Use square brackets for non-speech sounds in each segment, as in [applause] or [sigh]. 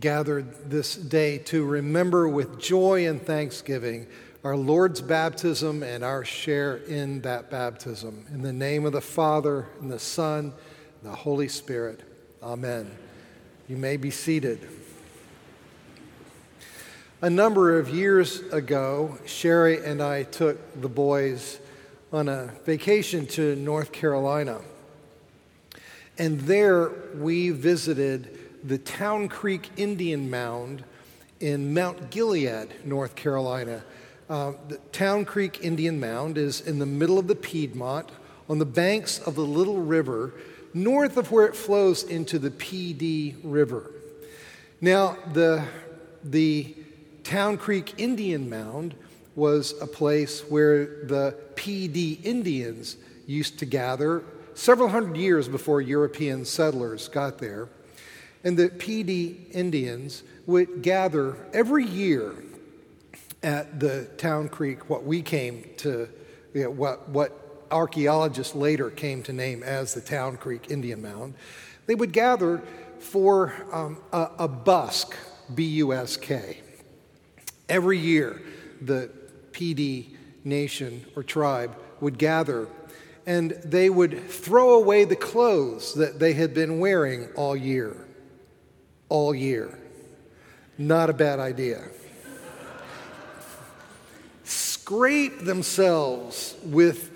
gathered this day to remember with joy and thanksgiving our Lord's baptism and our share in that baptism. In the name of the Father, and the Son, and the Holy Spirit. Amen. You may be seated. A number of years ago, Sherry and I took the boys on a vacation to North Carolina. And there we visited the Town Creek Indian Mound in Mount Gilead, North Carolina. Uh, the Town Creek Indian Mound is in the middle of the Piedmont on the banks of the Little River, north of where it flows into the Pee Dee River. Now, the, the Town Creek Indian Mound was a place where the Pee Dee Indians used to gather several hundred years before European settlers got there. And the Pee Dee Indians would gather every year at the Town Creek, what we came to, you know, what, what archaeologists later came to name as the Town Creek Indian Mound. They would gather for um, a, a busk, B U S K. Every year, the Pee Dee nation or tribe would gather and they would throw away the clothes that they had been wearing all year. All year. Not a bad idea. Scrape themselves with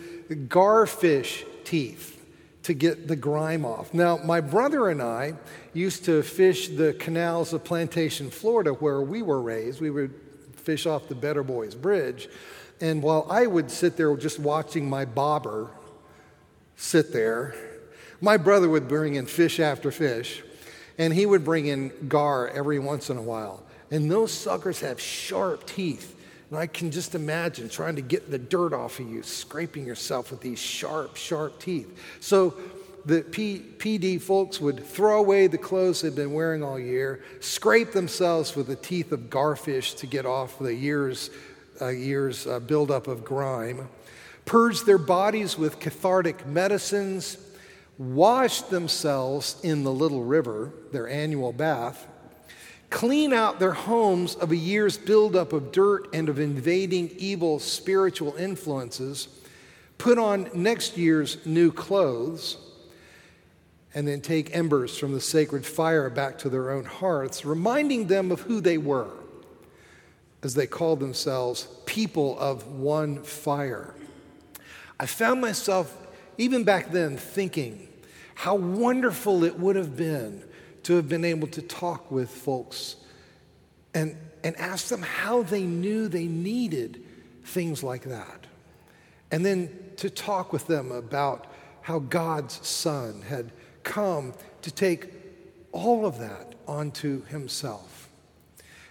garfish teeth to get the grime off. Now, my brother and I used to fish the canals of Plantation, Florida, where we were raised. We would fish off the Better Boys Bridge. And while I would sit there just watching my bobber sit there. My brother would bring in fish after fish, and he would bring in gar every once in a while. And those suckers have sharp teeth. And I can just imagine trying to get the dirt off of you, scraping yourself with these sharp, sharp teeth. So the P- Dee folks would throw away the clothes they'd been wearing all year, scrape themselves with the teeth of garfish to get off the year's, uh, year's uh, buildup of grime purge their bodies with cathartic medicines, washed themselves in the little river, their annual bath, clean out their homes of a year's buildup of dirt and of invading evil spiritual influences, put on next year's new clothes, and then take embers from the sacred fire back to their own hearths, reminding them of who they were as they called themselves people of one fire. I found myself, even back then, thinking how wonderful it would have been to have been able to talk with folks and, and ask them how they knew they needed things like that. And then to talk with them about how God's Son had come to take all of that onto himself.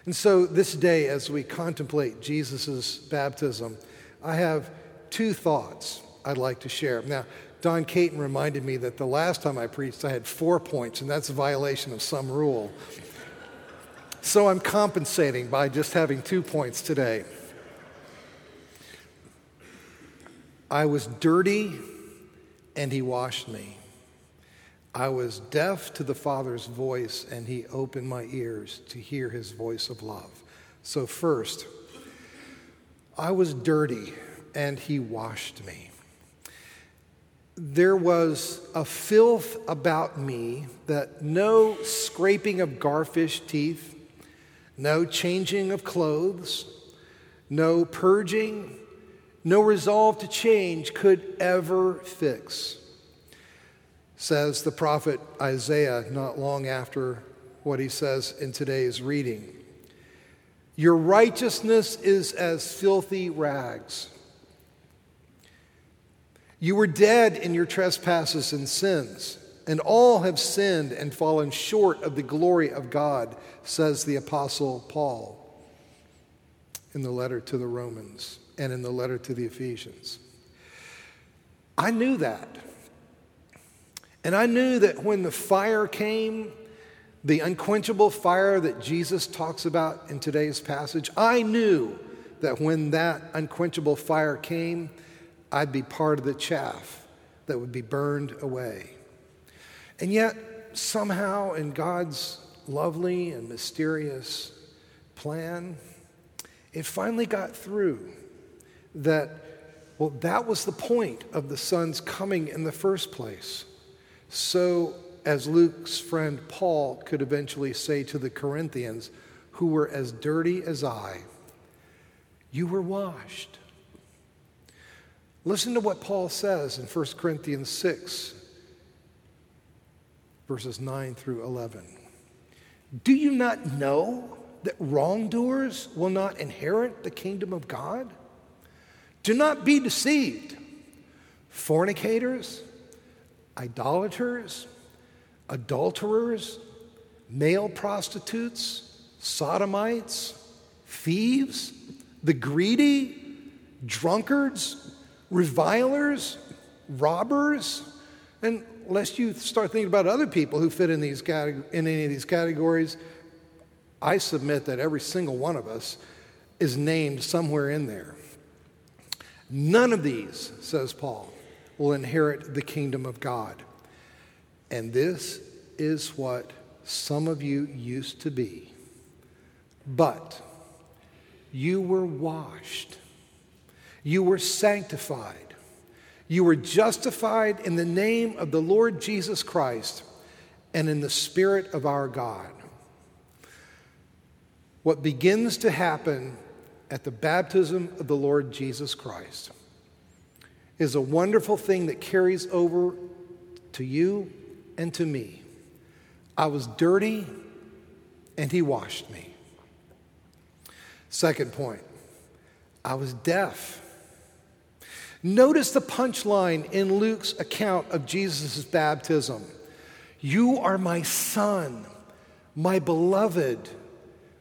And so this day, as we contemplate Jesus' baptism, I have two thoughts I'd like to share. Now, Don Caton reminded me that the last time I preached, I had four points, and that's a violation of some rule. So I'm compensating by just having two points today. I was dirty, and he washed me. I was deaf to the Father's voice, and he opened my ears to hear his voice of love. So, first, I was dirty, and he washed me. There was a filth about me that no scraping of garfish teeth, no changing of clothes, no purging, no resolve to change could ever fix. Says the prophet Isaiah not long after what he says in today's reading. Your righteousness is as filthy rags. You were dead in your trespasses and sins, and all have sinned and fallen short of the glory of God, says the Apostle Paul in the letter to the Romans and in the letter to the Ephesians. I knew that. And I knew that when the fire came, the unquenchable fire that Jesus talks about in today's passage, I knew that when that unquenchable fire came, I'd be part of the chaff that would be burned away. And yet, somehow, in God's lovely and mysterious plan, it finally got through that, well, that was the point of the Son's coming in the first place. So, as Luke's friend Paul could eventually say to the Corinthians, who were as dirty as I, you were washed. Listen to what Paul says in 1 Corinthians 6, verses 9 through 11. Do you not know that wrongdoers will not inherit the kingdom of God? Do not be deceived. Fornicators, idolaters, adulterers, male prostitutes, sodomites, thieves, the greedy, drunkards, revilers, robbers, and lest you start thinking about other people who fit in, these in any of these categories, I submit that every single one of us is named somewhere in there. None of these, says Paul, will inherit the kingdom of God. And this is what some of you used to be. But you were washed, you were sanctified, you were justified in the name of the Lord Jesus Christ and in the Spirit of our God. What begins to happen at the baptism of the Lord Jesus Christ is a wonderful thing that carries over to you and to me. I was dirty, and He washed me. Second point, I was deaf. Notice the punchline in Luke's account of Jesus' baptism You are my son, my beloved.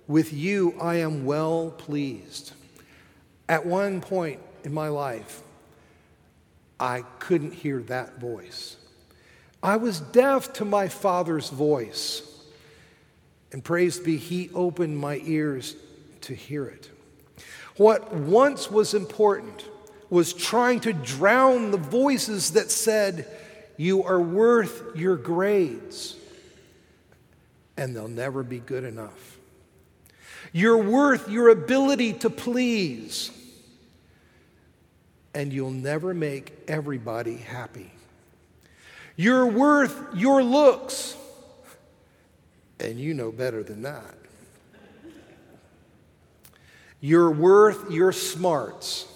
With you I am well pleased. At one point in my life, I couldn't hear that voice. I was deaf to my Father's voice. And praise be, He opened my ears to hear it. What once was important was trying to drown the voices that said, You are worth your grades, and they'll never be good enough. You're worth your ability to please, and you'll never make everybody happy. You're worth your looks, and you know better than that. You're worth your smarts,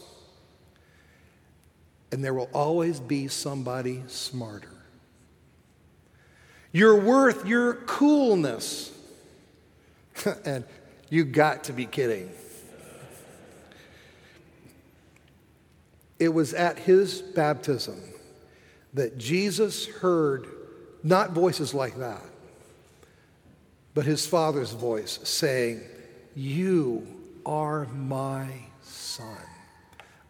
and there will always be somebody smarter. You're worth your coolness, [laughs] and you got to be kidding. It was at his baptism that Jesus heard not voices like that, but his Father's voice saying, You are my Son,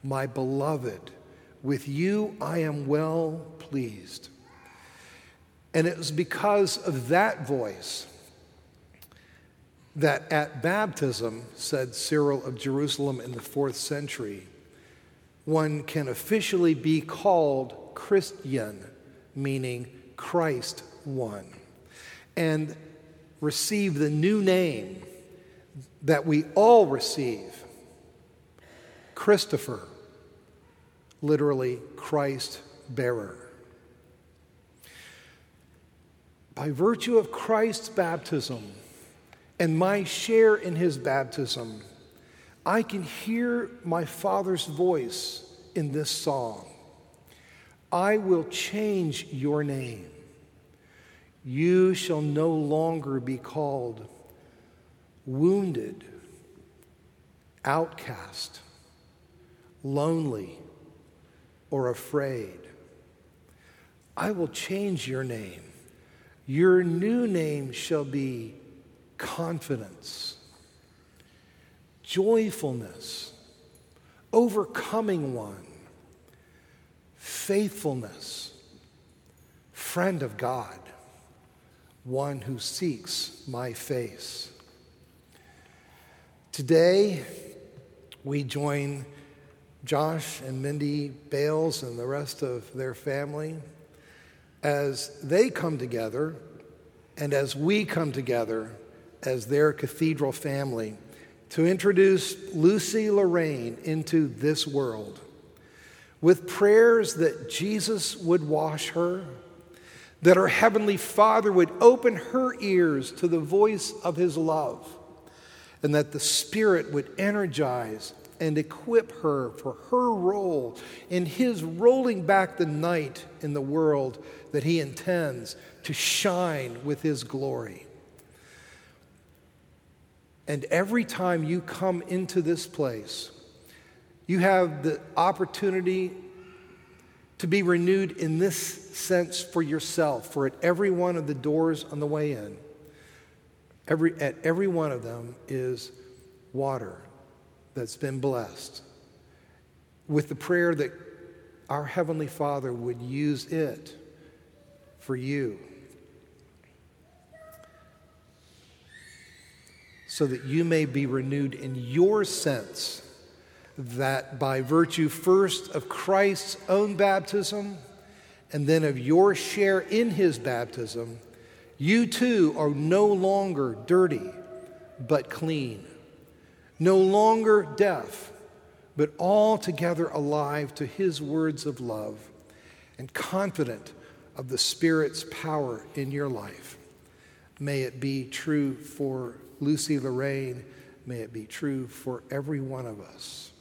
my beloved. With you I am well pleased. And it was because of that voice that at baptism, said Cyril of Jerusalem in the fourth century, one can officially be called Christian, meaning Christ one, and receive the new name that we all receive Christopher, literally Christ bearer. By virtue of Christ's baptism, and my share in his baptism, I can hear my Father's voice in this song. I will change your name. You shall no longer be called wounded, outcast, lonely, or afraid. I will change your name. Your new name shall be confidence, joyfulness, overcoming one, faithfulness, friend of God, one who seeks my face. Today, we join Josh and Mindy Bales and the rest of their family as they come together and as we come together as their cathedral family to introduce Lucy Lorraine into this world. With prayers that Jesus would wash her, that our Heavenly Father would open her ears to the voice of His love, and that the Spirit would energize and equip her for her role in His rolling back the night in the world that He intends to shine with His glory. And every time you come into this place, you have the opportunity to be renewed in this sense for yourself, for at every one of the doors on the way in, every, at every one of them is water that's been blessed with the prayer that our Heavenly Father would use it for you. so that you may be renewed in your sense that by virtue first of Christ's own baptism and then of your share in his baptism, you too are no longer dirty but clean, no longer deaf but altogether alive to his words of love and confident of the Spirit's power in your life. May it be true for Lucy Lorraine, may it be true for every one of us.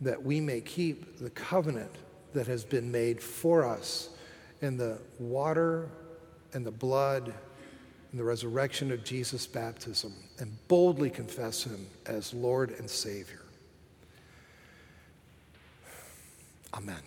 That we may keep the covenant that has been made for us in the water and the blood and the resurrection of Jesus' baptism and boldly confess him as Lord and Savior. Amen.